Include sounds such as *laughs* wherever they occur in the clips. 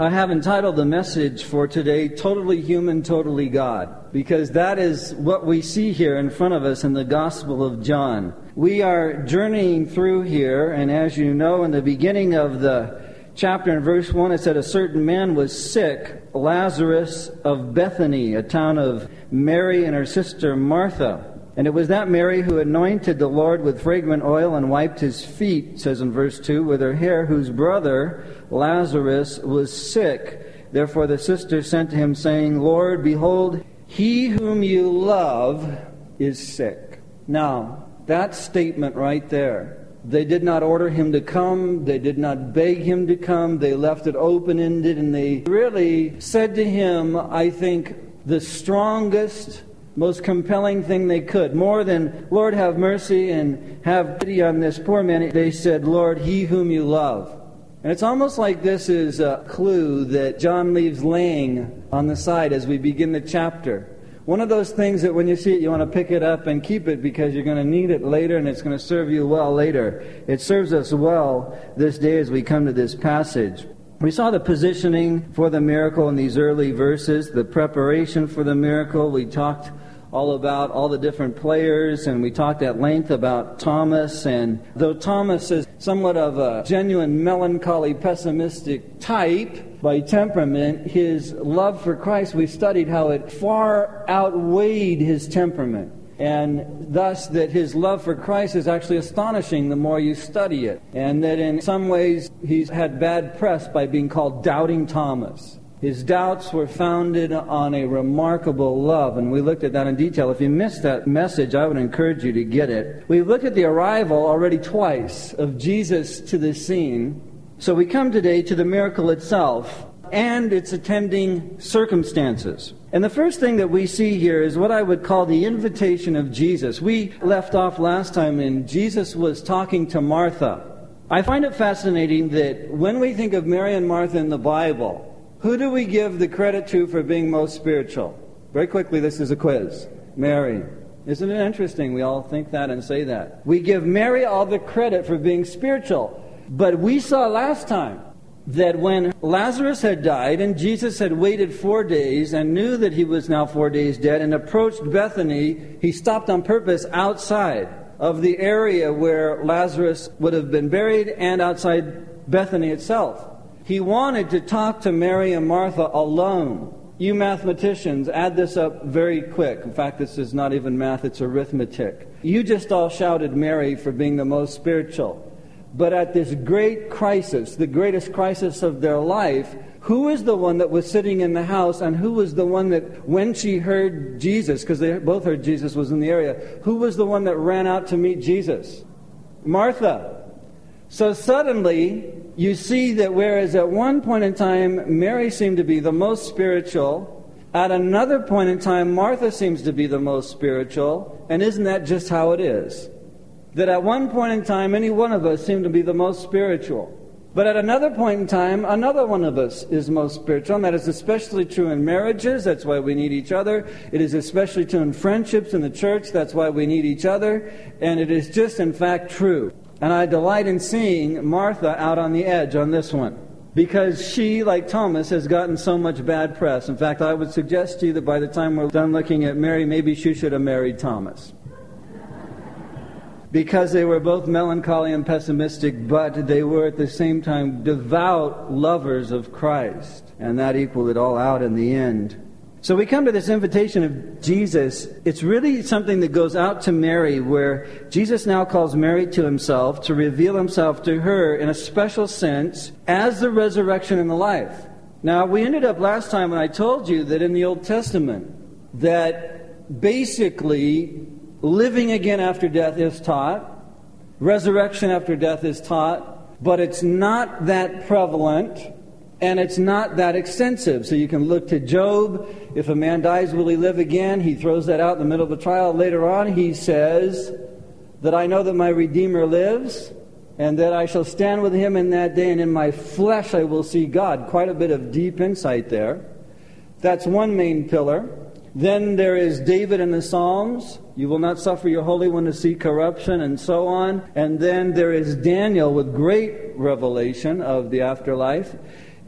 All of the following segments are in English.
I have entitled the message for today, Totally Human, Totally God, because that is what we see here in front of us in the Gospel of John. We are journeying through here, and as you know, in the beginning of the chapter in verse 1, it said, A certain man was sick, Lazarus of Bethany, a town of Mary and her sister Martha. And it was that Mary who anointed the Lord with fragrant oil and wiped his feet, says in verse 2, with her hair, whose brother Lazarus was sick. Therefore the sister sent to him, saying, Lord, behold, he whom you love is sick. Now, that statement right there. They did not order him to come. They did not beg him to come. They left it open ended and they really said to him, I think, the strongest most compelling thing they could. More than, Lord, have mercy and have pity on this poor man, they said, Lord, he whom you love. And it's almost like this is a clue that John leaves laying on the side as we begin the chapter. One of those things that when you see it, you want to pick it up and keep it because you're going to need it later and it's going to serve you well later. It serves us well this day as we come to this passage. We saw the positioning for the miracle in these early verses, the preparation for the miracle. We talked all about all the different players, and we talked at length about Thomas. And though Thomas is somewhat of a genuine melancholy, pessimistic type by temperament, his love for Christ, we studied how it far outweighed his temperament. And thus, that his love for Christ is actually astonishing the more you study it. And that in some ways, he's had bad press by being called Doubting Thomas. His doubts were founded on a remarkable love, and we looked at that in detail. If you missed that message, I would encourage you to get it. We looked at the arrival already twice of Jesus to the scene. So we come today to the miracle itself and its attending circumstances. And the first thing that we see here is what I would call the invitation of Jesus. We left off last time and Jesus was talking to Martha. I find it fascinating that when we think of Mary and Martha in the Bible, who do we give the credit to for being most spiritual? Very quickly, this is a quiz. Mary. Isn't it interesting? We all think that and say that. We give Mary all the credit for being spiritual. But we saw last time that when Lazarus had died and Jesus had waited four days and knew that he was now four days dead and approached Bethany, he stopped on purpose outside of the area where Lazarus would have been buried and outside Bethany itself. He wanted to talk to Mary and Martha alone. You mathematicians, add this up very quick. In fact, this is not even math, it's arithmetic. You just all shouted Mary for being the most spiritual. But at this great crisis, the greatest crisis of their life, who is the one that was sitting in the house and who was the one that, when she heard Jesus, because they both heard Jesus was in the area, who was the one that ran out to meet Jesus? Martha. So suddenly, you see that whereas at one point in time Mary seemed to be the most spiritual, at another point in time Martha seems to be the most spiritual, and isn't that just how it is? That at one point in time any one of us seemed to be the most spiritual. But at another point in time, another one of us is most spiritual, and that is especially true in marriages. That's why we need each other. It is especially true in friendships in the church. That's why we need each other. And it is just, in fact, true. And I delight in seeing Martha out on the edge on this one. Because she, like Thomas, has gotten so much bad press. In fact, I would suggest to you that by the time we're done looking at Mary, maybe she should have married Thomas. because they were both melancholy and pessimistic, but they were at the same time devout lovers of Christ. And that equaled it all out in the end. So we come to this invitation of Jesus. It's really something that goes out to Mary, where Jesus now calls Mary to himself to reveal himself to her in a special sense as the resurrection and the life. Now, we ended up last time when I told you that in the Old Testament, that basically living again after death is taught, resurrection after death is taught, but it's not that prevalent and it's not that extensive. So you can look to Job. If a man dies, will he live again? He throws that out in the middle of the trial. Later on, he says that I know that my Redeemer lives and that I shall stand with him in that day, and in my flesh I will see God. Quite a bit of deep insight there. That's one main pillar. Then there is David in the Psalms. You will not suffer your Holy One to see corruption, and so on. And then there is Daniel with great revelation of the afterlife.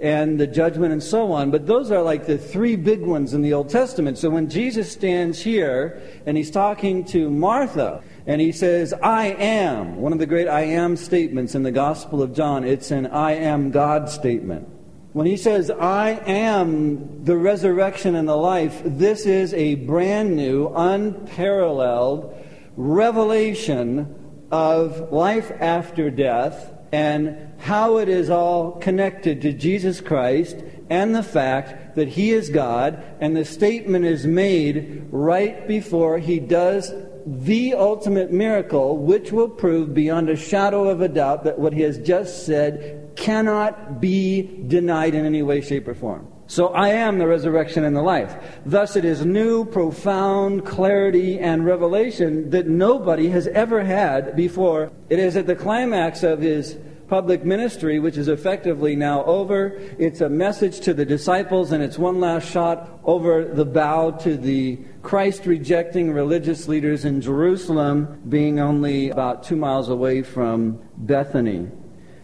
And the judgment and so on. But those are like the three big ones in the Old Testament. So when Jesus stands here and he's talking to Martha, and he says, I am, one of the great I am statements in the Gospel of John, it's an I am God statement. When he says, I am the resurrection and the life, this is a brand new, unparalleled revelation of life after death and how it is all connected to Jesus Christ and the fact that he is God, and the statement is made right before he does the ultimate miracle, which will prove beyond a shadow of a doubt that what he has just said cannot be denied in any way, shape, or form. So I am the resurrection and the life. Thus, it is new, profound clarity and revelation that nobody has ever had before. It is at the climax of his public ministry, which is effectively now over. It's a message to the disciples, and it's one last shot over the bow to the Christ rejecting religious leaders in Jerusalem, being only about two miles away from Bethany.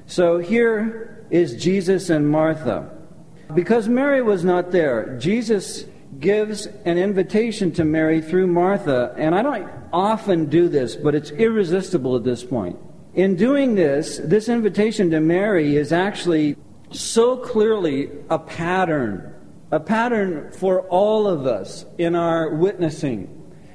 So here is Jesus and Martha. Because Mary was not there, Jesus gives an invitation to Mary through Martha, and I don't often do this, but it's irresistible at this point. In doing this, this invitation to Mary is actually so clearly a pattern, a pattern for all of us in our witnessing.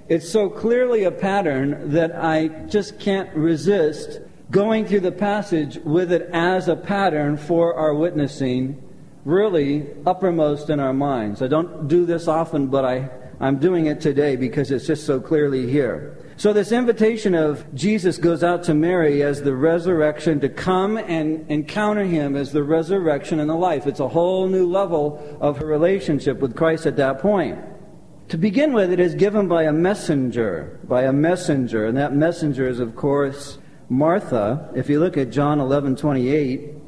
It's so clearly a pattern that I just can't resist going through the passage with it as a pattern for our witnessing, really uppermost in our minds. I don't do this often, but I, I'm doing it today because it's just so clearly here. So, this invitation of Jesus goes out to Mary as the resurrection to come and encounter him as the resurrection and the life. It's a whole new level of her relationship with Christ at that point. To begin with, it is given by a messenger, by a messenger, and that messenger is, of course, Martha. If you look at John 11 28,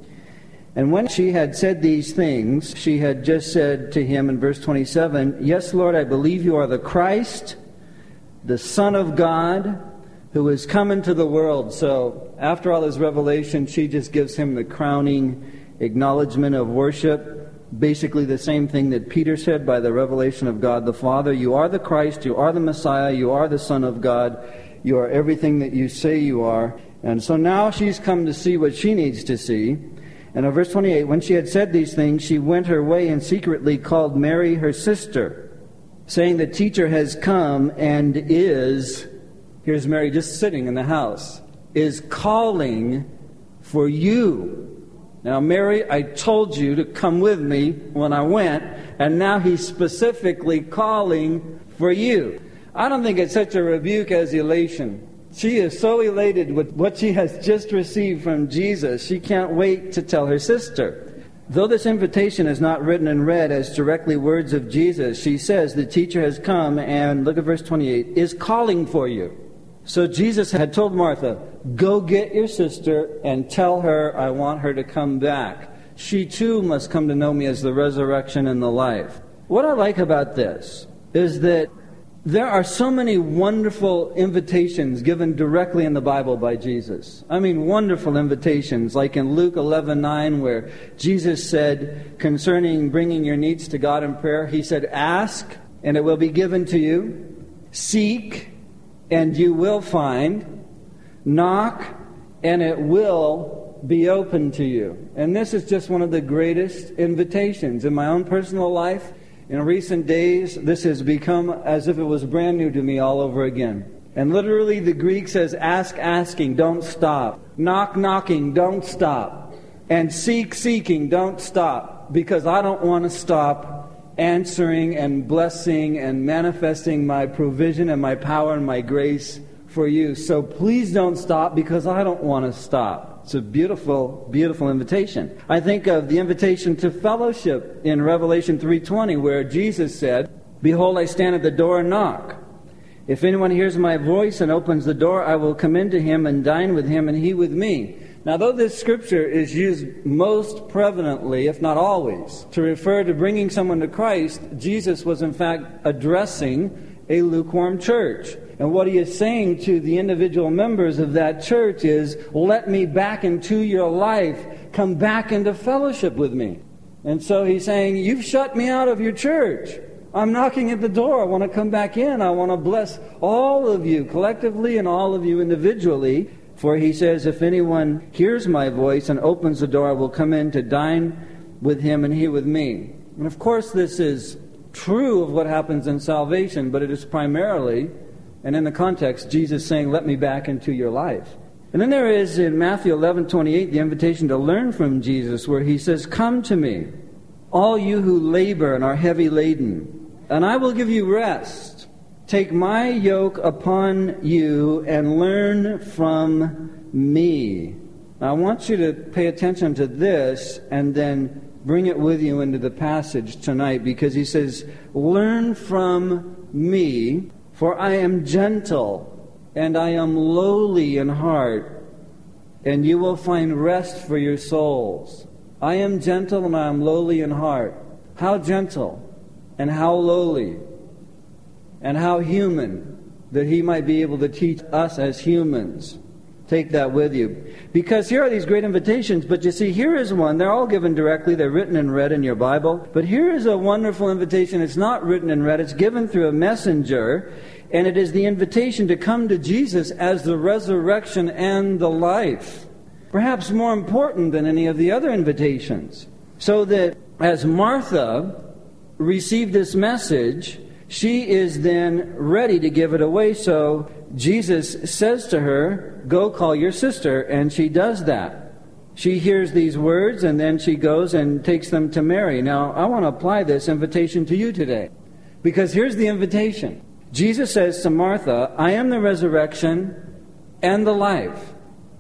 and when she had said these things, she had just said to him in verse 27, Yes, Lord, I believe you are the Christ the Son of God who has come into the world. So, after all his revelation, she just gives him the crowning acknowledgement of worship. Basically, the same thing that Peter said by the revelation of God the Father You are the Christ, you are the Messiah, you are the Son of God, you are everything that you say you are. And so now she's come to see what she needs to see. And in verse 28, when she had said these things, she went her way and secretly called Mary her sister saying the teacher has come and is, here's Mary just sitting in the house, is calling for you. Now, Mary, I told you to come with me when I went, and now he's specifically calling for you. I don't think it's such a rebuke as elation. She is so elated with what she has just received from Jesus, she can't wait to tell her sister. Though this invitation is not written and read as directly words of Jesus, she says the teacher has come and, look at verse 28, is calling for you. So Jesus had told Martha, Go get your sister and tell her I want her to come back. She too must come to know me as the resurrection and the life. What I like about this is that there are so many wonderful invitations given directly in the Bible by Jesus. I mean, wonderful invitations, like in Luke 11 9, where Jesus said concerning bringing your needs to God in prayer, He said, Ask, and it will be given to you. Seek, and you will find. Knock, and it will be open to you. And this is just one of the greatest invitations in my own personal life in recent days, this has become as if it was brand new to me all over again. And literally, the Greek says, ask asking, don't stop. Knock knocking, don't stop. And seek seeking, don't stop. Because I don't want to stop answering and blessing and manifesting my provision and my power and my grace for you. So please don't stop because I don't want to stop. It's a beautiful, beautiful invitation. I think of the invitation to fellowship in Revelation 3:20 where Jesus said, "Behold, I stand at the door and knock. If anyone hears my voice and opens the door, I will come into him and dine with him and he with me." Now, though this scripture is used most prevalently, if not always, to refer to bringing someone to Christ, Jesus was in fact addressing a lukewarm church. And what he is saying to the individual members of that church is, let me back into your life. Come back into fellowship with me. And so he's saying, You've shut me out of your church. I'm knocking at the door. I want to come back in. I want to bless all of you collectively and all of you individually. For he says, If anyone hears my voice and opens the door, I will come in to dine with him and he with me. And of course, this is true of what happens in salvation, but it is primarily, and in the context, Jesus saying, Let me back into your life. And then there is in Matthew 11 28 the invitation to learn from Jesus, where he says, Come to me, all you who labor and are heavy laden, and I will give you rest. Take my yoke upon you and learn from me. Now, I want you to pay attention to this and then bring it with you into the passage tonight because he says, Learn from me, for I am gentle and I am lowly in heart, and you will find rest for your souls. I am gentle and I am lowly in heart. How gentle and how lowly and how human that he might be able to teach us as humans. Take that with you. Because here are these great invitations, but you see, here is one. They're all given directly, they're written and read in your Bible. But here is a wonderful invitation. It's not written and read, it's given through a messenger. And it is the invitation to come to Jesus as the resurrection and the life. Perhaps more important than any of the other invitations. So that as Martha received this message, she is then ready to give it away. So Jesus says to her, Go call your sister. And she does that. She hears these words and then she goes and takes them to Mary. Now, I want to apply this invitation to you today. Because here's the invitation Jesus says to Martha, I am the resurrection and the life.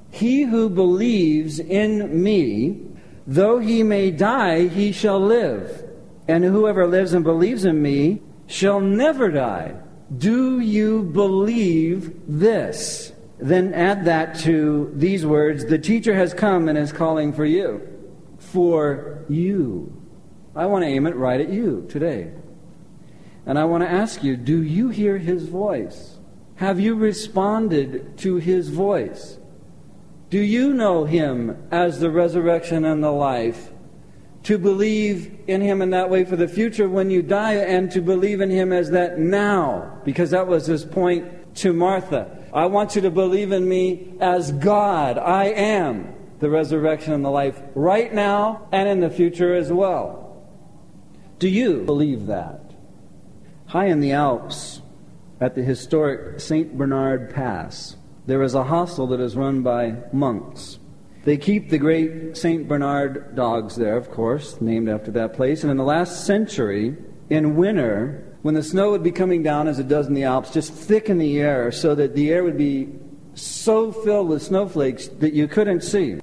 He who believes in me, though he may die, he shall live. And whoever lives and believes in me shall never die. Do you believe this? Then add that to these words The teacher has come and is calling for you. For you. I want to aim it right at you today. And I want to ask you do you hear his voice? Have you responded to his voice? Do you know him as the resurrection and the life? To believe in him in that way for the future when you die, and to believe in him as that now, because that was his point to Martha. I want you to believe in me as God. I am the resurrection and the life right now and in the future as well. Do you believe that? High in the Alps, at the historic St. Bernard Pass, there is a hostel that is run by monks. They keep the great St. Bernard dogs there, of course, named after that place. And in the last century, in winter, when the snow would be coming down as it does in the Alps, just thick in the air, so that the air would be so filled with snowflakes that you couldn't see.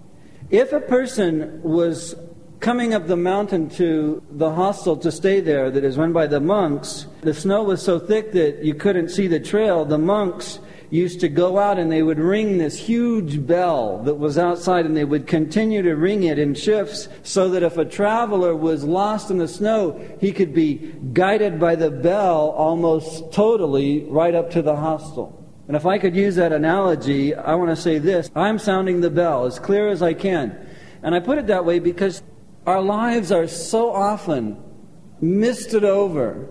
If a person was coming up the mountain to the hostel to stay there that is run by the monks, the snow was so thick that you couldn't see the trail. The monks used to go out and they would ring this huge bell that was outside and they would continue to ring it in shifts so that if a traveler was lost in the snow, he could be guided by the bell almost totally right up to the hostel. And if I could use that analogy, I want to say this I'm sounding the bell as clear as I can. And I put it that way because our lives are so often misted over,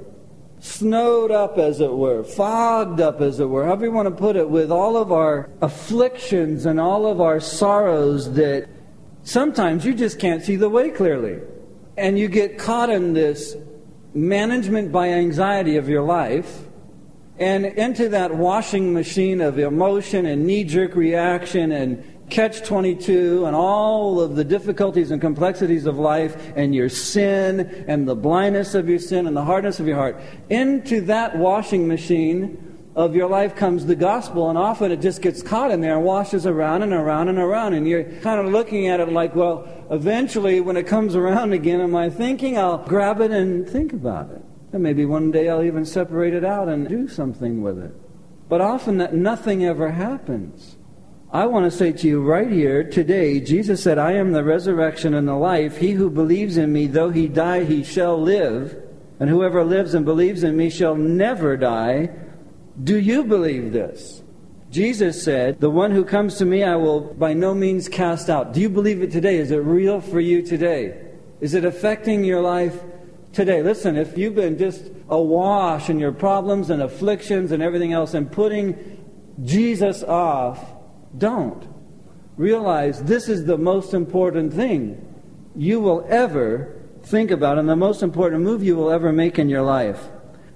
snowed up, as it were, fogged up, as it were, however you want to put it, with all of our afflictions and all of our sorrows that sometimes you just can't see the way clearly. And you get caught in this management by anxiety of your life and into that washing machine of emotion and knee jerk reaction and catch 22 and all of the difficulties and complexities of life and your sin and the blindness of your sin and the hardness of your heart. Into that washing machine of your life comes the gospel, and often it just gets caught in there and washes around and around and around. And you're kind of looking at it like, well, eventually when it comes around again, am I thinking? I'll grab it and think about it. And maybe one day I'll even separate it out and do something with it. But often that nothing ever happens. I want to say to you right here today, Jesus said, I am the resurrection and the life. He who believes in me, though he die, he shall live. And whoever lives and believes in me shall never die. Do you believe this? Jesus said, The one who comes to me I will by no means cast out. Do you believe it today? Is it real for you today? Is it affecting your life today? Listen, if you've been just awash in your problems and afflictions and everything else and putting Jesus off, don't. Realize this is the most important thing you will ever think about and the most important move you will ever make in your life.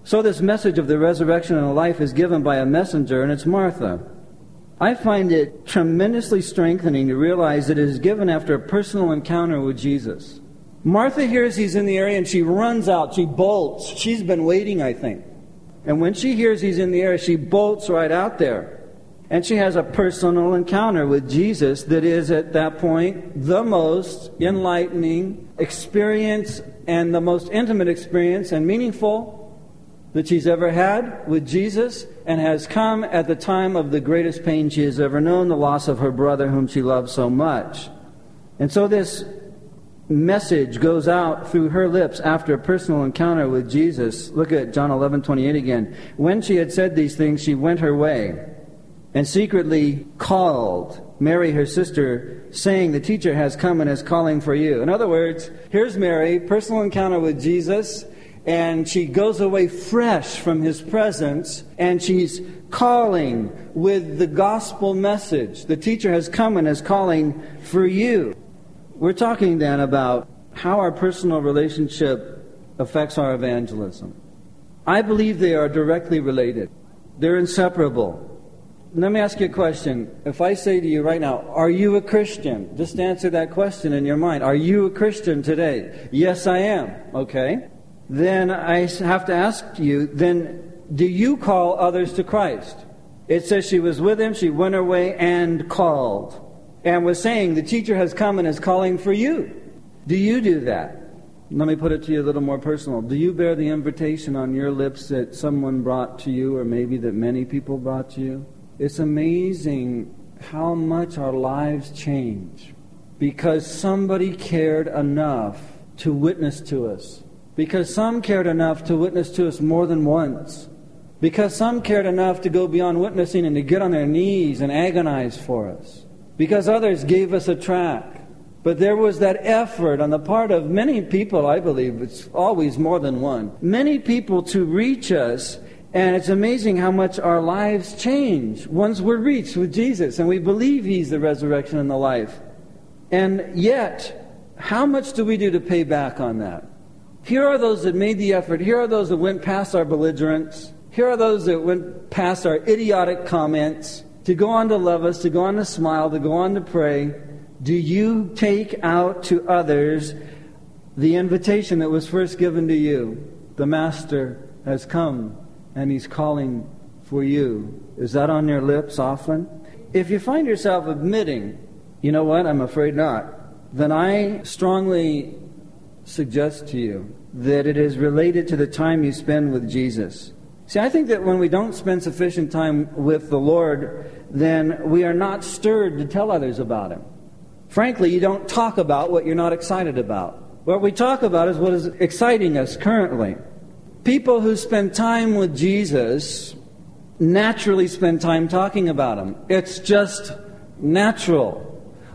So, this message of the resurrection and life is given by a messenger, and it's Martha. I find it tremendously strengthening to realize that it is given after a personal encounter with Jesus. Martha hears he's in the area and she runs out. She bolts. She's been waiting, I think. And when she hears he's in the area, she bolts right out there. And she has a personal encounter with Jesus that is, at that point, the most enlightening experience and the most intimate experience and meaningful that she's ever had with Jesus and has come at the time of the greatest pain she has ever known the loss of her brother, whom she loved so much. And so this message goes out through her lips after a personal encounter with Jesus. Look at John 11 28 again. When she had said these things, she went her way and secretly called Mary, her sister, saying, The teacher has come and is calling for you. In other words, here's Mary, personal encounter with Jesus and she goes away fresh from his presence and she's calling with the gospel message. The teacher has come and is calling for you. We're talking then about how our personal relationship affects our evangelism. I believe they are directly related, they're inseparable. Let me ask you a question. If I say to you right now, Are you a Christian? Just answer that question in your mind. Are you a Christian today? Yes, I am. Okay then I have to ask you, then do you call others to Christ? It says she was with him, she went her way and called. And was saying, the teacher has come and is calling for you. Do you do that? Let me put it to you a little more personal. Do you bear the invitation on your lips that someone brought to you, or maybe that many people brought to you? It's amazing how much our lives change because somebody cared enough to witness to us because some cared enough to witness to us more than once. Because some cared enough to go beyond witnessing and to get on their knees and agonize for us. Because others gave us a track. But there was that effort on the part of many people, I believe, it's always more than one, many people to reach us. And it's amazing how much our lives change once we're reached with Jesus and we believe He's the resurrection and the life. And yet, how much do we do to pay back on that? Here are those that made the effort. Here are those that went past our belligerence. Here are those that went past our idiotic comments to go on to love us, to go on to smile, to go on to pray. Do you take out to others the invitation that was first given to you? The Master has come and he's calling for you. Is that on your lips often? If you find yourself admitting, you know what, I'm afraid not, then I strongly suggest to you that it is related to the time you spend with Jesus. See, I think that when we don't spend sufficient time with the Lord, then we are not stirred to tell others about Him. Frankly, you don't talk about what you're not excited about. What we talk about is what is exciting us currently. People who spend time with Jesus naturally spend time talking about Him. It's just natural.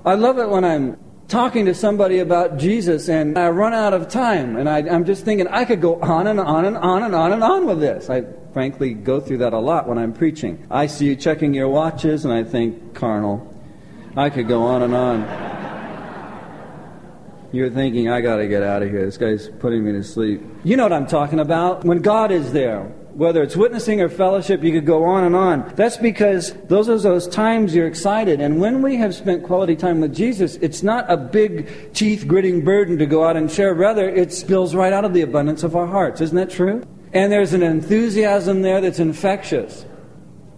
I love it when I'm talking to somebody about Jesus and I run out of time and I, am just thinking I could go on and on and on and on and on with this. I frankly go through that a lot when I'm preaching. I see you checking your watches and I think, carnal. I could go on and on. You're thinking, I gotta get out of here. This guy's putting me to sleep. You know what I'm talking about. When God is there, whether it's witnessing or fellowship, you could go on and on. That's because those are those times you're excited. And when we have spent quality time with Jesus, it's not a big teeth gritting burden to go out and share. Rather, it spills right out of the abundance of our hearts. Isn't that true? And there's an enthusiasm there that's infectious.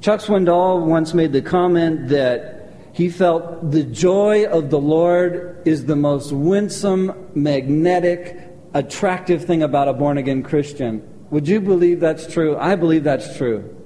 Chuck Swindoll once made the comment that he felt the joy of the Lord is the most winsome, magnetic, attractive thing about a born again Christian. Would you believe that's true? I believe that's true.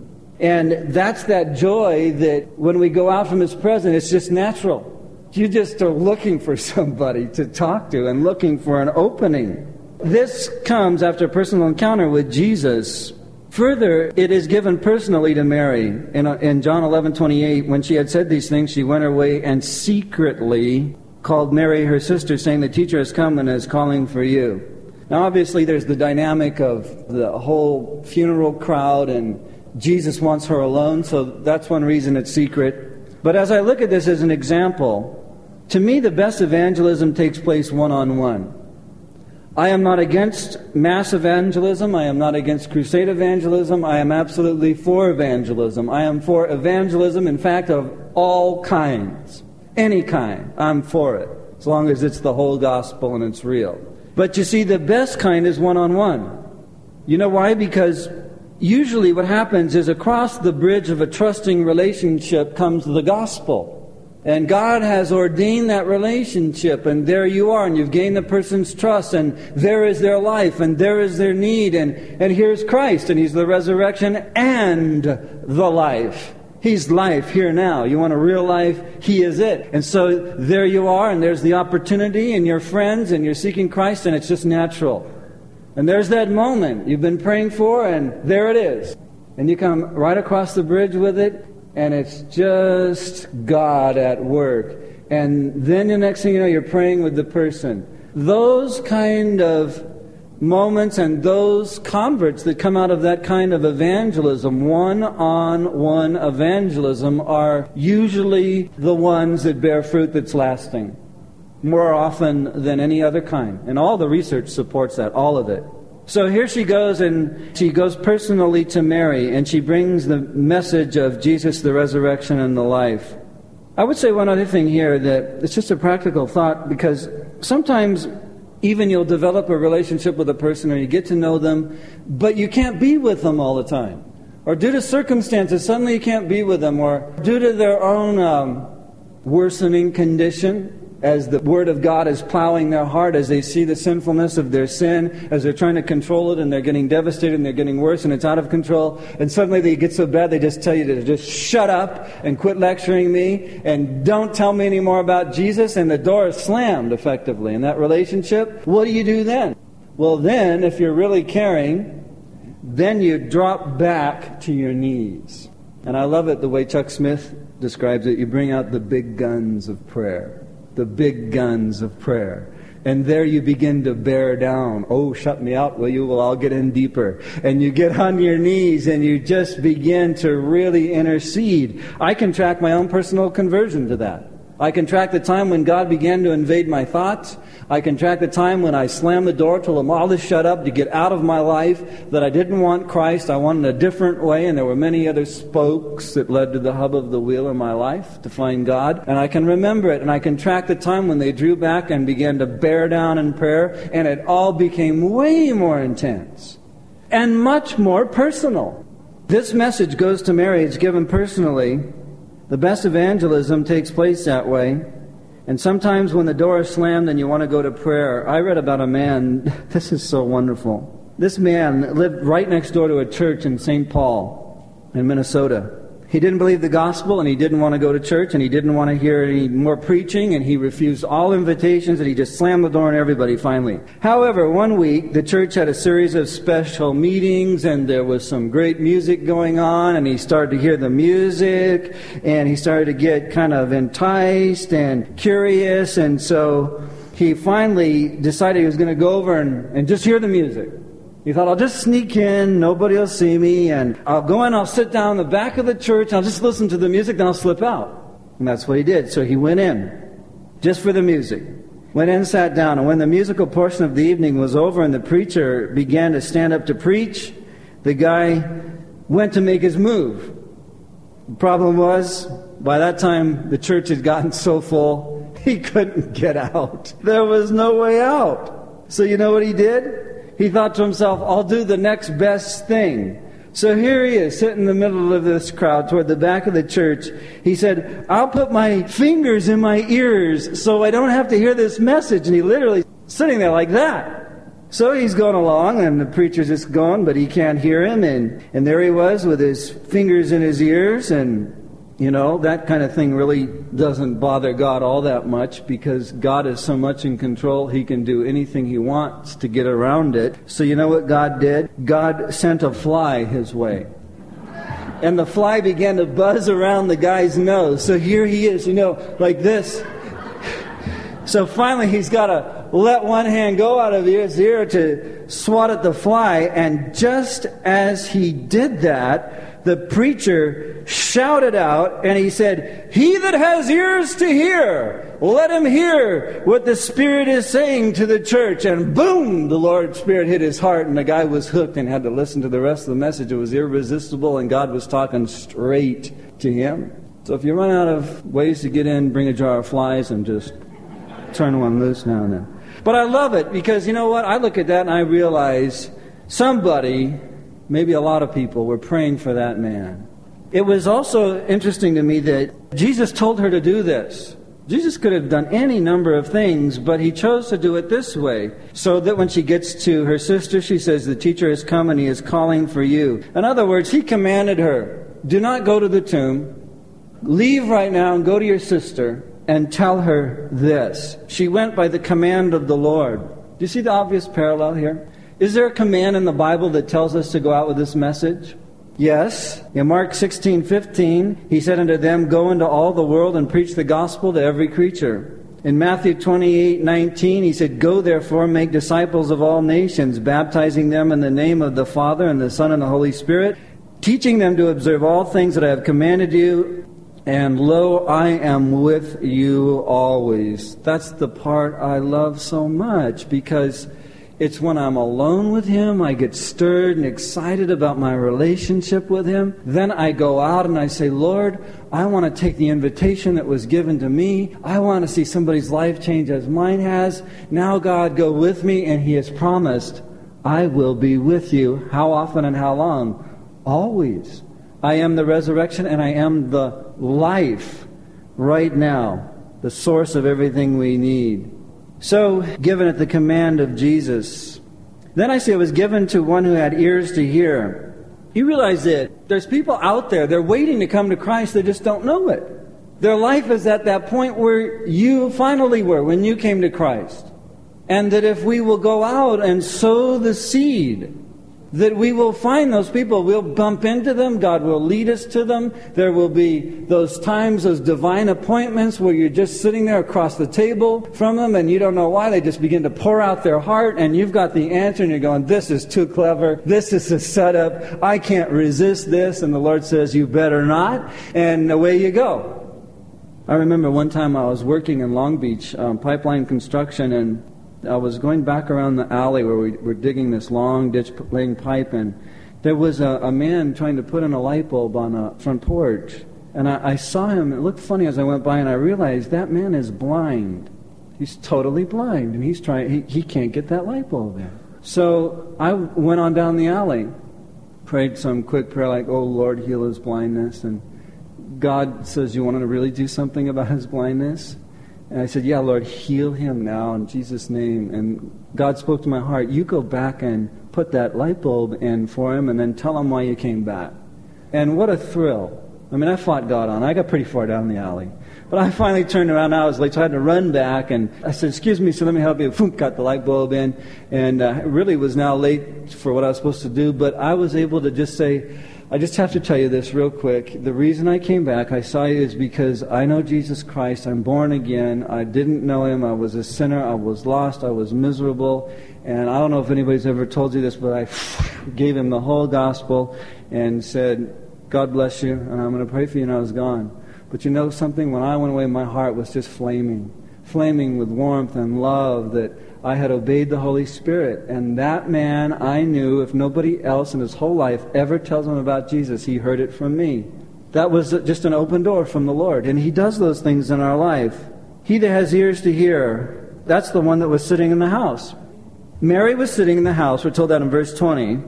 And that's that joy that when we go out from His presence, it's just natural. You just are looking for *laughs* somebody to talk to and looking for an opening. This comes after a personal encounter with Jesus. Further, it is given personally to Mary. In, in John 11 28, when she had said these things, she went her way and secretly called Mary her sister, saying, The teacher has come and is calling for you. Now, obviously, there's the dynamic of the whole funeral crowd, and Jesus wants her alone, so that's one reason it's secret. But as I look at this as an example, to me, the best evangelism takes place one on one. I am not against mass evangelism. I am not against crusade evangelism. I am absolutely for evangelism. I am for evangelism, in fact, of all kinds. Any kind. I'm for it. As long as it's the whole gospel and it's real. But you see, the best kind is one on one. You know why? Because usually what happens is across the bridge of a trusting relationship comes the gospel. And God has ordained that relationship, and there you are, and you've gained the person's trust, and there is their life, and there is their need, and, and here's Christ, and He's the resurrection and the life. He's life here now. You want a real life? He is it. And so there you are, and there's the opportunity, and your friends, and you're seeking Christ, and it's just natural. And there's that moment you've been praying for, and there it is. And you come right across the bridge with it, and it's just God at work. And then the next thing you know, you're praying with the person. Those kind of moments and those converts that come out of that kind of evangelism, one on one evangelism, are usually the ones that bear fruit that's lasting more often than any other kind. And all the research supports that, all of it. So here she goes, and she goes personally to Mary, and she brings the message of Jesus, the resurrection, and the life. I would say one other thing here that it's just a practical thought because sometimes even you'll develop a relationship with a person or you get to know them, but you can't be with them all the time. Or due to circumstances, suddenly you can't be with them, or due to their own um, worsening condition, as the Word of God is plowing their heart, as they see the sinfulness of their sin, as they're trying to control it and they're getting devastated and they're getting worse and it's out of control. And suddenly they get so bad they just tell you to just shut up and quit lecturing me and don't tell me any more about Jesus. And the door is slammed effectively in that relationship. What do you do then? Well, then, if you're really caring, then you drop back to your knees. And I love it the way Chuck Smith describes it. You bring out the big guns of prayer the big guns of prayer. And there you begin to bear down. Oh, shut me out, will you? Well, I'll get in deeper. And you get on your knees and you just begin to really intercede. I can track my own personal conversion to that. I can track the time when God began to invade my thoughts. I can track the time when I slammed the door, told them all to shut up, to get out of my life, that I didn't want Christ. I wanted a different way, and there were many other spokes that led to the hub of the wheel in my life to find God. And I can remember it, and I can track the time when they drew back and began to bear down in prayer, and it all became way more intense and much more personal. This message goes to Mary. It's given personally. The best evangelism takes place that way. And sometimes when the door is slammed and you want to go to prayer, I read about a man, *laughs* this is so wonderful. This man lived right next door to a church in St. Paul in Minnesota. He didn't believe the gospel and he didn't want to go to church and he didn't want to hear any more preaching and he refused all invitations and he just slammed the door on everybody finally. However, one week the church had a series of special meetings and there was some great music going on and he started to hear the music and he started to get kind of enticed and curious and so he finally decided he was going to go over and, and just hear the music. He thought, I'll just sneak in, nobody will see me, and I'll go in, I'll sit down in the back of the church, I'll just listen to the music, then I'll slip out. And that's what he did. So he went in, just for the music. Went in, sat down, and when the musical portion of the evening was over and the preacher began to stand up to preach, the guy went to make his move. The problem was, by that time, the church had gotten so full, *laughs* he couldn't get out. There was no way out. So you know what he did? He thought to himself, I'll do the next best thing. So here he is, sitting in the middle of this crowd toward the back of the church. He said, I'll put my fingers in my ears so I don't have to hear this message. And he literally sitting there like that. So he's going along, and the preacher's just gone, but he can't hear him. And, and there he was with his fingers in his ears, and you know, that kind of thing really doesn't bother God all that much because God is so much in control, He can do anything He wants to get around it. So, you know what God did? God sent a fly His way. And the fly began to buzz around the guy's nose. So here he is, you know, like this. So finally, he's got to let one hand go out of his ear to swat at the fly. And just as he did that, the preacher shouted out and he said, He that has ears to hear, let him hear what the Spirit is saying to the church. And boom, the Lord's Spirit hit his heart, and the guy was hooked and had to listen to the rest of the message. It was irresistible, and God was talking straight to him. So if you run out of ways to get in, bring a jar of flies and just turn one loose now and then. But I love it because you know what? I look at that and I realize somebody, maybe a lot of people, were praying for that man. It was also interesting to me that Jesus told her to do this. Jesus could have done any number of things, but he chose to do it this way. So that when she gets to her sister, she says, The teacher has come and he is calling for you. In other words, he commanded her, Do not go to the tomb. Leave right now and go to your sister and tell her this. She went by the command of the Lord. Do you see the obvious parallel here? Is there a command in the Bible that tells us to go out with this message? Yes. In Mark 16, 15, he said unto them, Go into all the world and preach the gospel to every creature. In Matthew 28, 19, he said, Go therefore, make disciples of all nations, baptizing them in the name of the Father and the Son and the Holy Spirit, teaching them to observe all things that I have commanded you. And lo, I am with you always. That's the part I love so much because it's when I'm alone with Him, I get stirred and excited about my relationship with Him. Then I go out and I say, Lord, I want to take the invitation that was given to me. I want to see somebody's life change as mine has. Now, God, go with me. And He has promised, I will be with you. How often and how long? Always. I am the resurrection and I am the life right now, the source of everything we need. So, given at the command of Jesus. Then I see it was given to one who had ears to hear. You realize that there's people out there, they're waiting to come to Christ, they just don't know it. Their life is at that point where you finally were when you came to Christ. And that if we will go out and sow the seed, that we will find those people. We'll bump into them. God will lead us to them. There will be those times, those divine appointments where you're just sitting there across the table from them and you don't know why. They just begin to pour out their heart and you've got the answer and you're going, this is too clever. This is a setup. I can't resist this. And the Lord says, you better not. And away you go. I remember one time I was working in Long Beach, um, pipeline construction, and I was going back around the alley where we were digging this long ditch laying pipe, and there was a, a man trying to put in a light bulb on a front porch. And I, I saw him. It looked funny as I went by, and I realized that man is blind. He's totally blind, and he's trying. He, he can't get that light bulb in. So I went on down the alley, prayed some quick prayer like, "Oh Lord, heal his blindness." And God says, "You want to really do something about his blindness?" And I said, Yeah, Lord, heal him now in Jesus' name. And God spoke to my heart, You go back and put that light bulb in for him and then tell him why you came back. And what a thrill. I mean, I fought God on. I got pretty far down the alley. But I finally turned around. I was late, so I had to run back. And I said, Excuse me, so let me help you. Boom, got the light bulb in. And uh, really was now late for what I was supposed to do. But I was able to just say, I just have to tell you this real quick. The reason I came back, I saw you, is because I know Jesus Christ. I'm born again. I didn't know him. I was a sinner. I was lost. I was miserable. And I don't know if anybody's ever told you this, but I *laughs* gave him the whole gospel and said, God bless you, and I'm going to pray for you, and I was gone. But you know something? When I went away, my heart was just flaming, flaming with warmth and love that I had obeyed the Holy Spirit. And that man, I knew, if nobody else in his whole life ever tells him about Jesus, he heard it from me. That was just an open door from the Lord. And he does those things in our life. He that has ears to hear, that's the one that was sitting in the house. Mary was sitting in the house. We're told that in verse 20.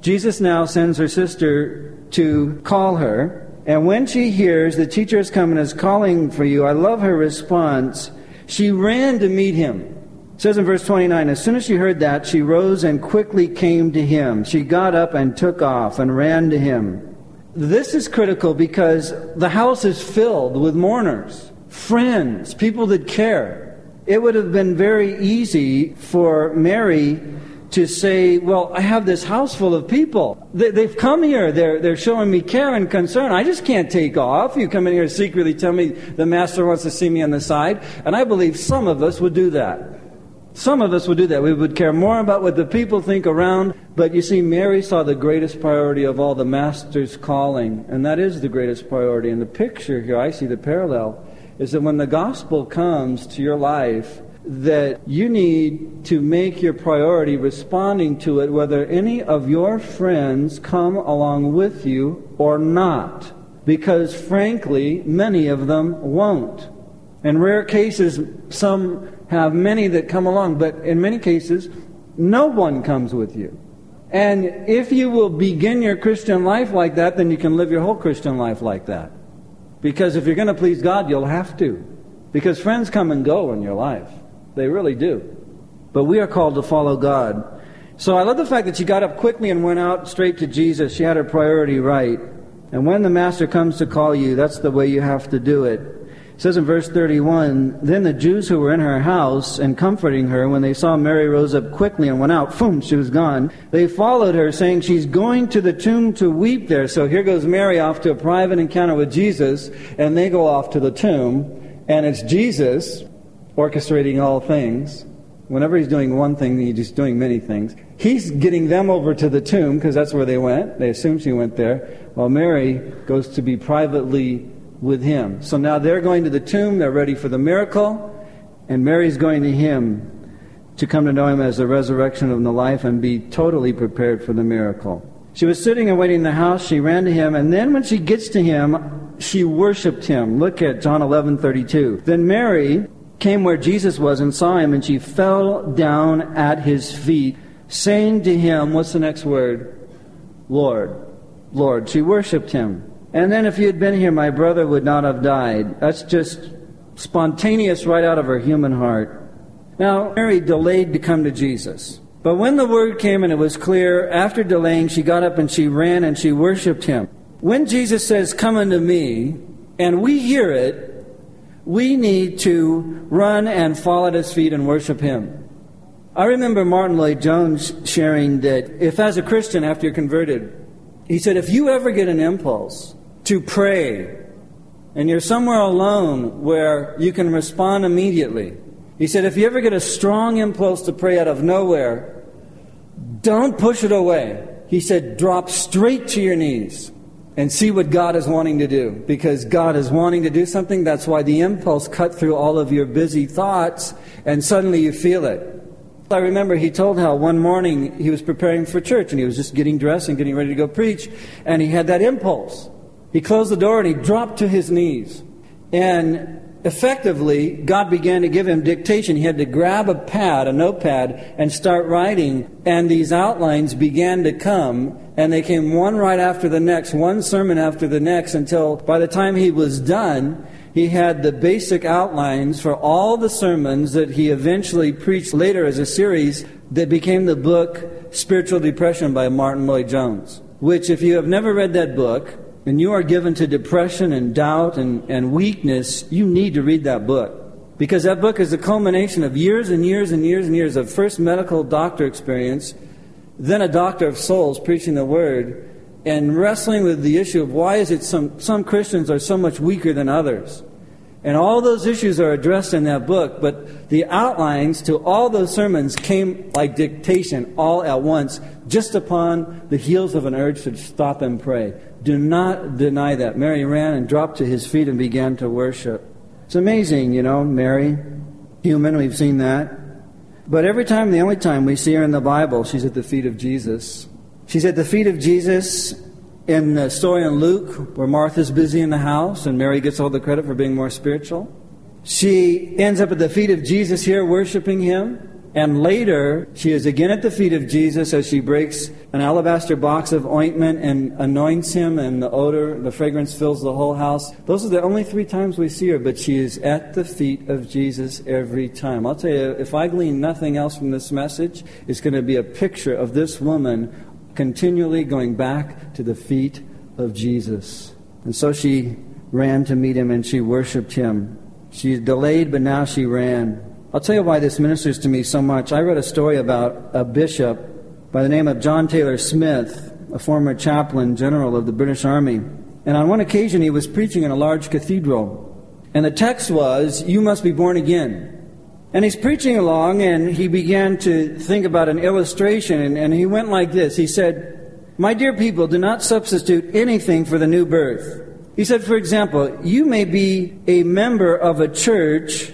Jesus now sends her sister to call her. And when she hears the teacher is coming is calling for you, I love her response. She ran to meet him says in verse 29 As soon as she heard that, she rose and quickly came to him. She got up and took off and ran to him. This is critical because the house is filled with mourners, friends, people that care. It would have been very easy for Mary to say, well, I have this house full of people. They, have come here. They're, they're showing me care and concern. I just can't take off. You come in here secretly tell me the master wants to see me on the side. And I believe some of us would do that. Some of us would do that. We would care more about what the people think around. But you see, Mary saw the greatest priority of all the master's calling. And that is the greatest priority. And the picture here, I see the parallel, is that when the gospel comes to your life, that you need to make your priority responding to it whether any of your friends come along with you or not. Because frankly, many of them won't. In rare cases, some have many that come along, but in many cases, no one comes with you. And if you will begin your Christian life like that, then you can live your whole Christian life like that. Because if you're going to please God, you'll have to. Because friends come and go in your life. They really do. But we are called to follow God. So I love the fact that she got up quickly and went out straight to Jesus. She had her priority right. And when the Master comes to call you, that's the way you have to do it. It says in verse 31 Then the Jews who were in her house and comforting her, when they saw Mary rose up quickly and went out, boom, she was gone. They followed her, saying, She's going to the tomb to weep there. So here goes Mary off to a private encounter with Jesus, and they go off to the tomb, and it's Jesus orchestrating all things. Whenever he's doing one thing, he's just doing many things. He's getting them over to the tomb because that's where they went. They assume she went there. While Mary goes to be privately with him. So now they're going to the tomb. They're ready for the miracle. And Mary's going to him to come to know him as the resurrection of the life and be totally prepared for the miracle. She was sitting and waiting in the house. She ran to him. And then when she gets to him, she worshiped him. Look at John 11 32. Then Mary came where Jesus was and saw him, and she fell down at his feet, saying to him, What's the next word? Lord. Lord. She worshiped him. And then if you had been here, my brother would not have died. That's just spontaneous right out of her human heart. Now, Mary delayed to come to Jesus. But when the word came and it was clear, after delaying, she got up and she ran and she worshiped him. When Jesus says, Come unto me, and we hear it, we need to run and fall at his feet and worship him. I remember Martyn Lloyd-Jones sharing that if, as a Christian, after you're converted, he said, if you ever get an impulse to pray and you're somewhere alone where you can respond immediately, he said, if you ever get a strong impulse to pray out of nowhere, don't push it away. He said, drop straight to your knees and see what God is wanting to do. Because God is wanting to do something, that's why the impulse cut through all of your busy thoughts, and suddenly you feel it. I remember he told how one morning he was preparing for church and he was just getting dressed and getting ready to go preach, and he had that impulse. He closed the door and he dropped to his knees. And effectively, God began to give him dictation. He had to grab a pad, a notepad, and start writing. And these outlines began to come, and they came one right after the next, one sermon after the next, until by the time he was done, he had the basic outlines for all the sermons that he eventually preached later as a series that became the book Spiritual Depression by Martyn Lloyd-Jones. Which, if you have never read that book, and you are given to depression and doubt and, and weakness, you need to read that book. Because that book is a culmination of years and years and years and years of first medical doctor experience, then a doctor of souls preaching the word, and wrestling with the issue of why is it some, some Christians are so much weaker than others. And all those issues are addressed in that book, but the outlines to all those sermons came like dictation all at once, just upon the heels of an urge to stop and pray. Do not deny that. Mary ran and dropped to his feet and began to worship. It's amazing, you know, Mary, human, we've seen that. But every time, the only time we see her in the Bible, she's at the feet of Jesus. She's at the feet of Jesus in the story in Luke, where Martha's busy in the house and Mary gets all the credit for being more spiritual. She ends up at the feet of Jesus here, worshiping him. And later, she is again at the feet of Jesus as she breaks an alabaster box of ointment and anoints him, and the odor, the fragrance fills the whole house. Those are the only three times we see her, but she is at the feet of Jesus every time. I'll tell you, if I glean nothing else from this message, it's going to be a picture of this woman continually going back to the feet of Jesus. And so she ran to meet him and she worshiped him. She delayed, but now she ran. I'll tell you why this ministers to me so much. I read a story about a bishop by the name of John Taylor Smith, a former chaplain general of the British Army. And on one occasion, he was preaching in a large cathedral. And the text was, You must be born again. And he's preaching along, and he began to think about an illustration, and, and he went like this He said, My dear people, do not substitute anything for the new birth. He said, for example, you may be a member of a church,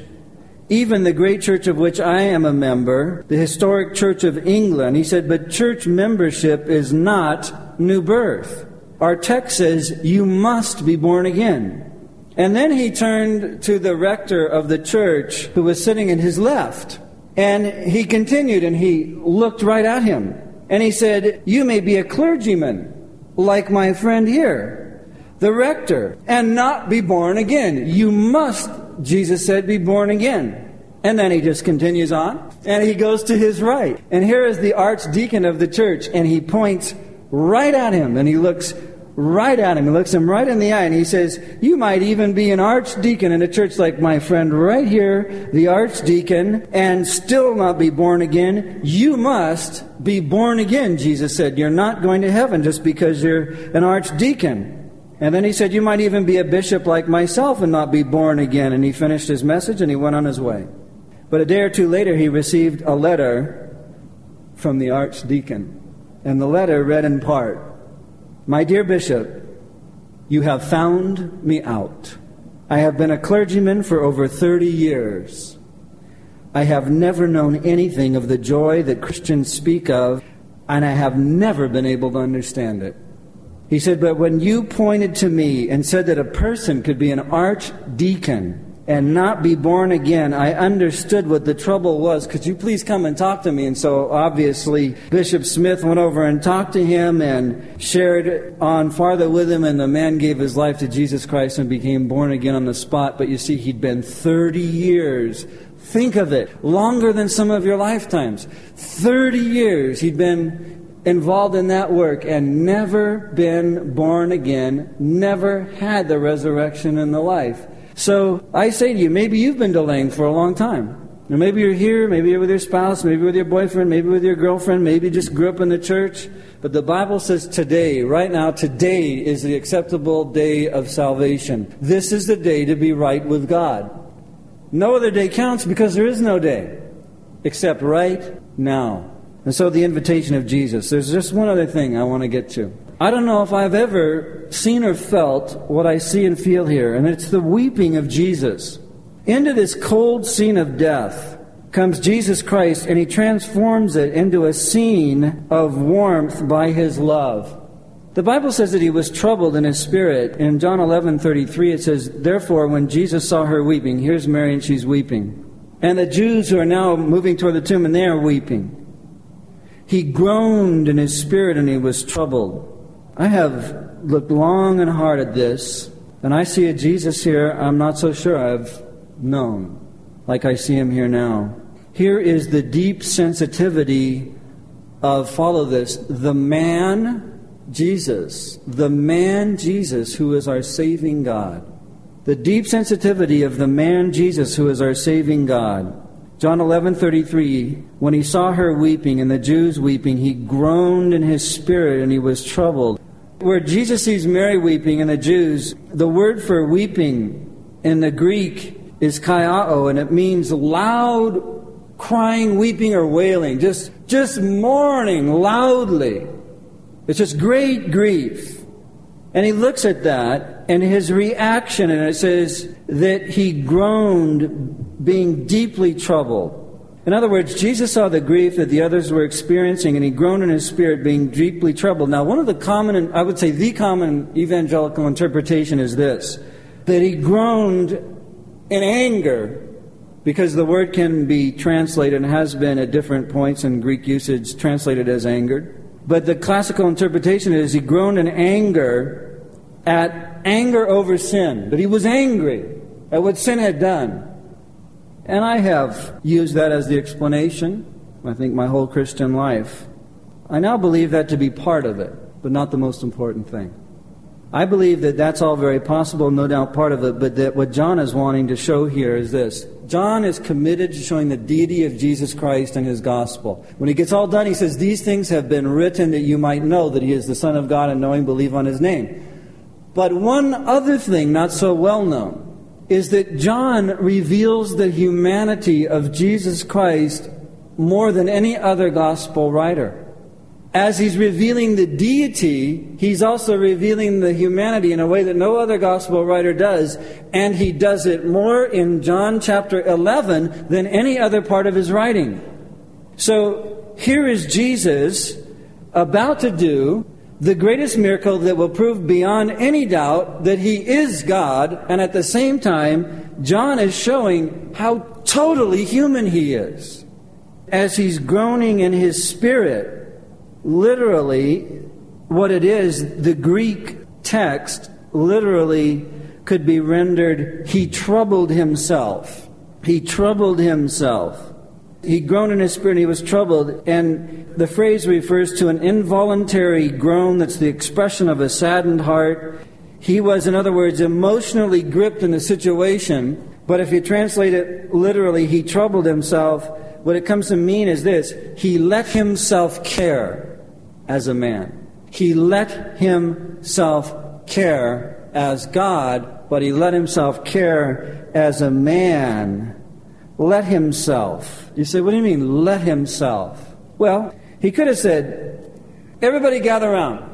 even the great church of which I am a member, the historic Church of England. He said, but church membership is not new birth. Our text says, you must be born again. And then he turned to the rector of the church who was sitting in his left. And he continued and he looked right at him. And he said, You may be a clergyman like my friend here, the rector, and not be born again. You must, Jesus said, be born again. And then he just continues on and he goes to his right. And here is the archdeacon of the church and he points right at him and he looks right at him. He looks him right in the eye and he says, You might even be an archdeacon in a church like my friend right here, the archdeacon, and still not be born again. You must be born again, Jesus said. You're not going to heaven just because you're an archdeacon. And then he said, You might even be a bishop like myself and not be born again. And he finished his message and he went on his way. But a day or two later, he received a letter from the archdeacon. And the letter read in part my dear Bishop, you have found me out. I have been a clergyman for over 30 years. I have never known anything of the joy that Christians speak of, and I have never been able to understand it. He said, But when you pointed to me and said that a person could be an archdeacon and not be born again, I understood what the trouble was. Could you please come and talk to me? And so obviously Bishop Smith went over and talked to him and shared on farther with him, and the man gave his life to Jesus Christ and became born again on the spot. But you see, he'd been 30 years. Think of it. Longer than some of your lifetimes. 30 years he'd been involved in that work and never been born again, never had the resurrection in the life. So I say to you, maybe you've been delaying for a long time. Or maybe you're here, maybe you're with your spouse, maybe with your boyfriend, maybe with your girlfriend, maybe just grew up in the church. But the Bible says today, right now, today is the acceptable day of salvation. This is the day to be right with God. No other day counts because there is no day except right now. And so the invitation of Jesus. There's just one other thing I want to get to. I don't know if I've ever seen or felt what I see and feel here, and it's the weeping of Jesus. Into this cold scene of death comes Jesus Christ, and he transforms it into a scene of warmth by his love. The Bible says that he was troubled in his spirit. In John 11 33, it says, Therefore, when Jesus saw her weeping, here's Mary and she's weeping. And the Jews who are now moving toward the tomb and they are weeping. He groaned in his spirit and he was troubled. I have looked long and hard at this, and I see a Jesus here I'm not so sure I've known, like I see him here now. Here is the deep sensitivity of, follow this, the man Jesus, the man Jesus who is our saving God. The deep sensitivity of the man Jesus who is our saving God. John 11:33 When he saw her weeping and the Jews weeping he groaned in his spirit and he was troubled where Jesus sees Mary weeping and the Jews, the word for weeping in the Greek is klaio, and it means loud crying, weeping, or wailing. Just, just mourning loudly. It's just great grief. And he looks at that, and his reaction, and it says that he groaned, being deeply troubled. In other words, Jesus saw the grief that the others were experiencing and he groaned in his spirit, being deeply troubled. Now, one of the common, I would say the common evangelical interpretation is this that he groaned in anger because the word can be translated and has been at different points in Greek usage translated as angered. But the classical interpretation is he groaned in anger at anger over sin. But he was angry at what sin had done. And I have used that as the explanation, I think, my whole Christian life. I now believe that to be part of it, but not the most important thing. I believe that that's all very possible, no doubt part of it, but that what John is wanting to show here is this. John is committed to showing the deity of Jesus Christ and his gospel. When he gets all done, he says, These things have been written that you might know that he is the Son of God and knowing believe on his name. But one other thing, not so well known, is that John reveals the humanity of Jesus Christ more than any other gospel writer as he's revealing the deity, he's also revealing the humanity in a way that no other gospel writer does. And he does it more in John chapter 11 than any other part of his writing. So here is Jesus about to do the greatest miracle that will prove beyond any doubt that he is God. And at the same time, John is showing how totally human he is. As he's groaning in his spirit, literally, what it is, the Greek text literally could be rendered, He troubled himself. He troubled himself. He groaned in his spirit, he was troubled. And the phrase refers to an involuntary groan that's the expression of a saddened heart. He was, in other words, emotionally gripped in the situation. But if you translate it literally, he troubled himself. What it comes to mean is this He let himself care as a man. He let himself care as God, but he let himself care as a man. Let himself. You say, what do you mean, let himself? Well, he could have said, everybody gather around.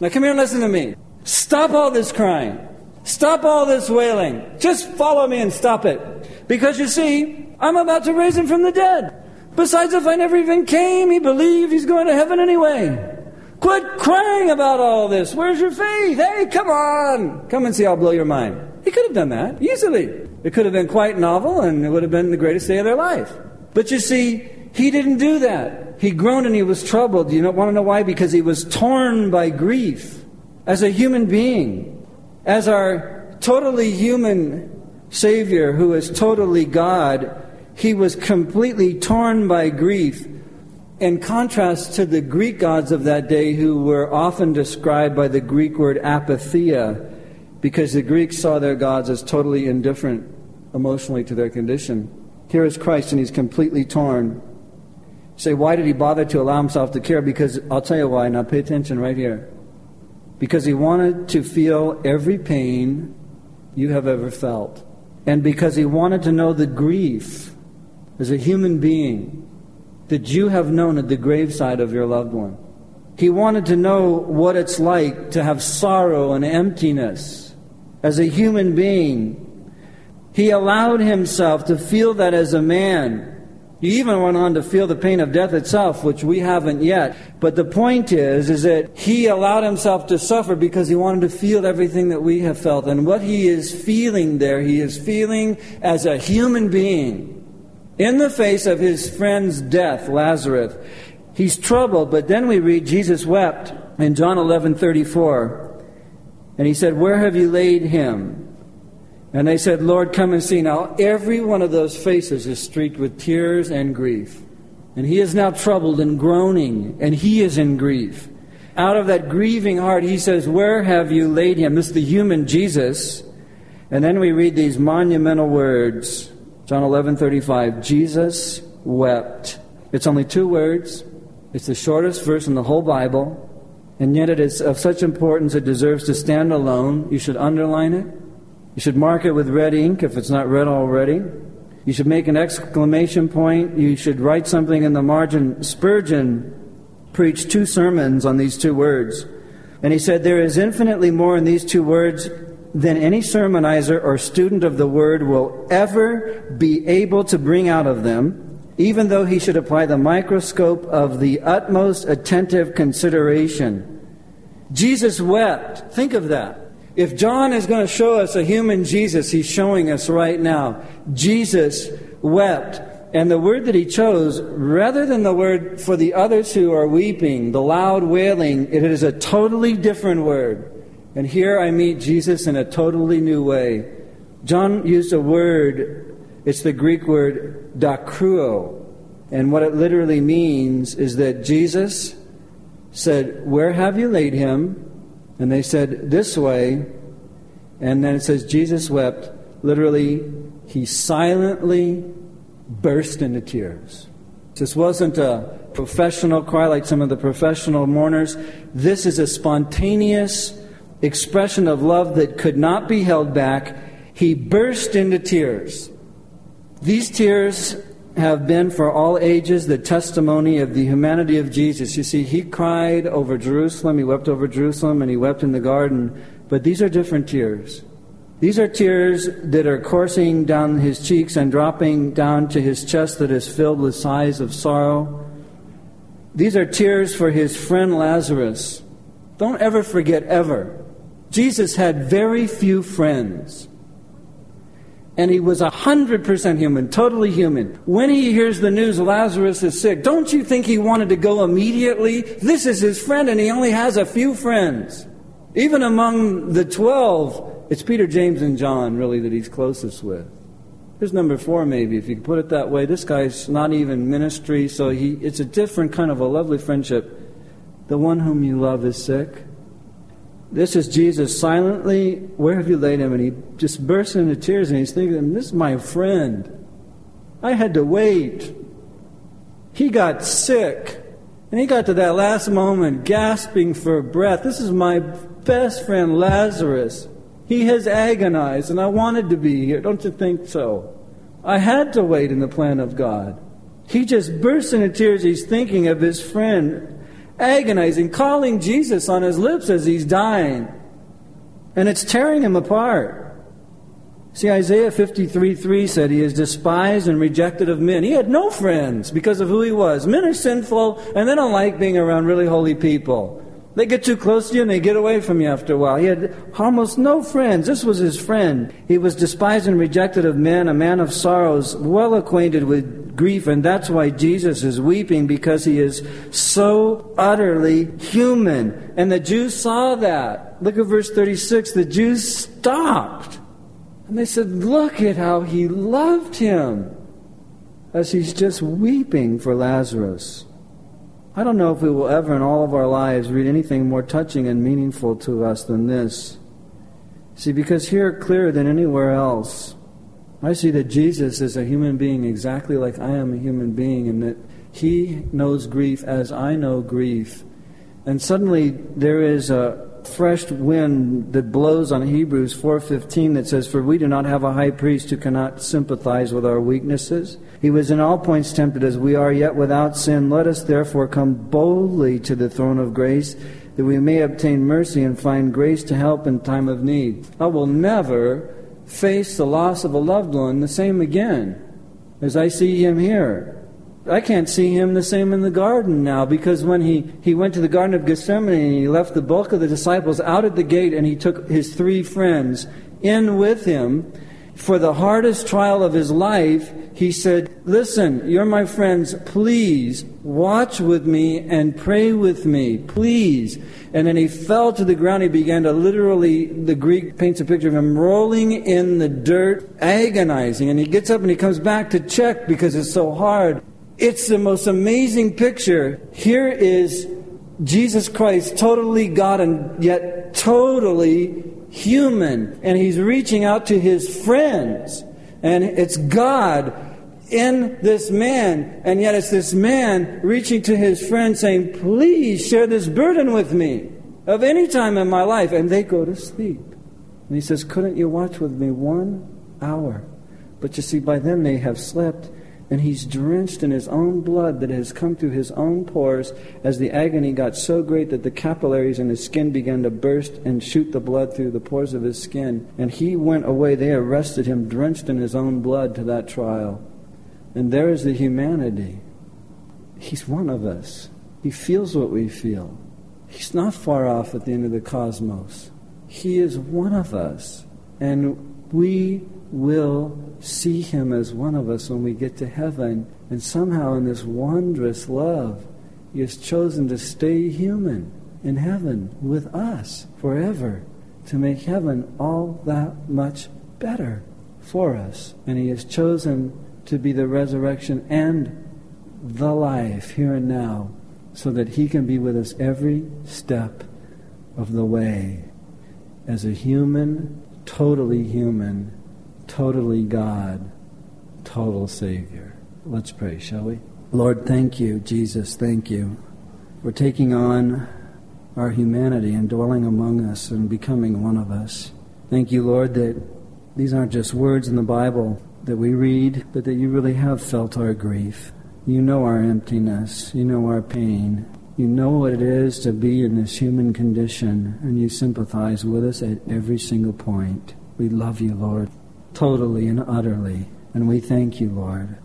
Now come here and listen to me. Stop all this crying. Stop all this wailing. Just follow me and stop it. Because you see, I'm about to raise him from the dead. Besides, if I never even came, he believed he's going to heaven anyway. Quit crying about all this. Where's your faith? Hey, come on. Come and see, I'll blow your mind. He could have done that easily. It could have been quite novel and it would have been the greatest day of their life. But you see, he didn't do that. He groaned and he was troubled. You don't want to know why? Because he was torn by grief as a human being, as our totally human Savior who is totally God he was completely torn by grief, in contrast to the Greek gods of that day, who were often described by the Greek word apatheia, because the Greeks saw their gods as totally indifferent emotionally to their condition. Here is Christ, and he's completely torn. Say, why did he bother to allow himself to care? Because I'll tell you why. Now pay attention right here. Because he wanted to feel every pain you have ever felt. And because he wanted to know the grief as a human being that you have known at the graveside of your loved one. He wanted to know what it's like to have sorrow and emptiness as a human being. He allowed himself to feel that as a man. He even went on to feel the pain of death itself, which we haven't yet. But the point is, is that he allowed himself to suffer because he wanted to feel everything that we have felt. And what he is feeling there, he is feeling as a human being in the face of his friend's death, Lazarus. He's troubled, but then we read Jesus wept in John 11:34. And he said, "Where have you laid him?" And they said, "Lord, come and see." Now, every one of those faces is streaked with tears and grief. And he is now troubled and groaning, and he is in grief. Out of that grieving heart, he says, Where have you laid him? This is the human Jesus. And then we read these monumental words John 11:35 Jesus wept. It's only two words. It's the shortest verse in the whole Bible, and yet it is of such importance it deserves to stand alone. You should underline it. You should mark it with red ink if it's not red already. You should make an exclamation point. You should write something in the margin. Spurgeon preached two sermons on these two words. And he said, There is infinitely more in these two words than any sermonizer or student of the word will ever be able to bring out of them, even though he should apply the microscope of the utmost attentive consideration. Jesus wept. Think of that. If John is going to show us a human Jesus, he's showing us right now. Jesus wept. And the word that he chose, rather than the word for the others who are weeping, the loud wailing, it is a totally different word. And here I meet Jesus in a totally new way. John used a word, it's the Greek word dakruo. And what it literally means is that Jesus said, Where have you laid him? And they said, This way. And then it says, Jesus wept. Literally, he silently burst into tears. This wasn't a professional cry like some of the professional mourners. This is a spontaneous expression of love that could not be held back. He burst into tears. These tears have been for all ages the testimony of the humanity of Jesus. You see, he cried over Jerusalem, he wept over Jerusalem, and he wept in the garden. But these are different tears. These are tears that are coursing down his cheeks and dropping down to his chest that is filled with sighs of sorrow. These are tears for his friend Lazarus. Don't ever forget, ever. Jesus had very few friends and he was 100% human, totally human. When he hears the news Lazarus is sick, don't you think he wanted to go immediately? This is his friend, and he only has a few friends. Even among the 12, it's Peter, James, and John, really, that he's closest with. Here's number four, maybe, if you put it that way. This guy's not even ministry, so he, it's a different kind of a lovely friendship. The one whom you love is sick. This is Jesus silently, where have you laid him? And he just bursts into tears and he's thinking, This is my friend. I had to wait. He got sick. And he got to that last moment gasping for breath. This is my best friend Lazarus. He has agonized, and I wanted to be here. Don't you think so? I had to wait in the plan of God. He just bursts into tears. He's thinking of his friend agonizing, calling Jesus on his lips as he's dying. And it's tearing him apart. See, Isaiah 53 3 said he is despised and rejected of men. He had no friends because of who he was. Men are sinful and they don't like being around really holy people. They get too close to you and they get away from you after a while. He had almost no friends. This was his friend. He was despised and rejected of men, a man of sorrows, well acquainted with grief, and that's why Jesus is weeping because he is so utterly human. And the Jews saw that. Look at verse 36. The Jews stopped. And they said, Look at how he loved him as he's just weeping for Lazarus. I don't know if we will ever in all of our lives read anything more touching and meaningful to us than this. See, because here, clearer than anywhere else, I see that Jesus is a human being exactly like I am a human being, and that he knows grief as I know grief. And suddenly there is a fresh wind that blows on Hebrews 4:15 that says for we do not have a high priest who cannot sympathize with our weaknesses. He was in all points tempted as we are yet without sin. Let us therefore come boldly to the throne of grace that we may obtain mercy and find grace to help in time of need. I will never face the loss of a loved one the same again as I see him here I can't see him the same in the garden now because when he, he went to the Garden of Gethsemane and he left the bulk of the disciples out at the gate and he took his three friends in with him for the hardest trial of his life, he said, Listen, you're my friends, please watch with me and pray with me, please. And then he fell to the ground. He began to literally, the Greek paints a picture of him rolling in the dirt, agonizing. And he gets up and he comes back to check because it's so hard. It's the most amazing picture. Here is Jesus Christ, totally God and yet totally human. And he's reaching out to his friends. And it's God in this man. And yet it's this man reaching to his friend saying, Please share this burden with me of any time in my life. And they go to sleep. And he says, Couldn't you watch with me one hour? But you see, by then they have slept and he's drenched in his own blood that has come through his own pores as the agony got so great that the capillaries in his skin began to burst and shoot the blood through the pores of his skin. And he went away. They arrested him, drenched in his own blood, to that trial. And there is the humanity. He's one of us. He feels what we feel. He's not far off at the end of the cosmos. He is one of us. And we will see him as one of us when we get to heaven. And somehow, in this wondrous love, he has chosen to stay human in heaven with us forever to make heaven all that much better for us. And he has chosen to be the resurrection and the life here and now so that he can be with us every step of the way as a human, totally human, totally God, total Savior. Let's pray, shall we? Lord, thank you, Jesus, thank you for taking on our humanity and dwelling among us and becoming one of us. Thank you, Lord, that these aren't just words in the Bible that we read, but that you really have felt our grief. You know our emptiness. You know our pain. You know what it is to be in this human condition, and you sympathize with us at every single point. We love you, Lord, totally and utterly. And we thank you, Lord,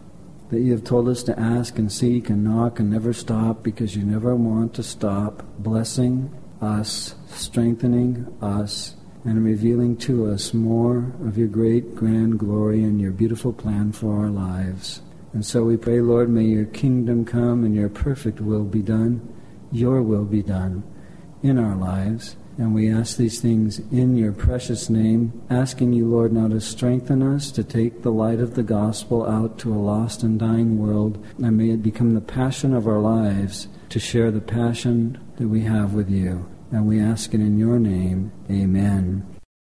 that you have told us to ask and seek and knock and never stop because you never want to stop blessing us, strengthening us, and revealing to us more of your great, grand glory and your beautiful plan for our lives. And so we pray, Lord, may your kingdom come and your perfect will be done, your will be done in our lives. And we ask these things in your precious name, asking you, Lord, now to strengthen us to take the light of the gospel out to a lost and dying world, and may it become the passion of our lives to share the passion that we have with you. And we ask it in your name. Amen.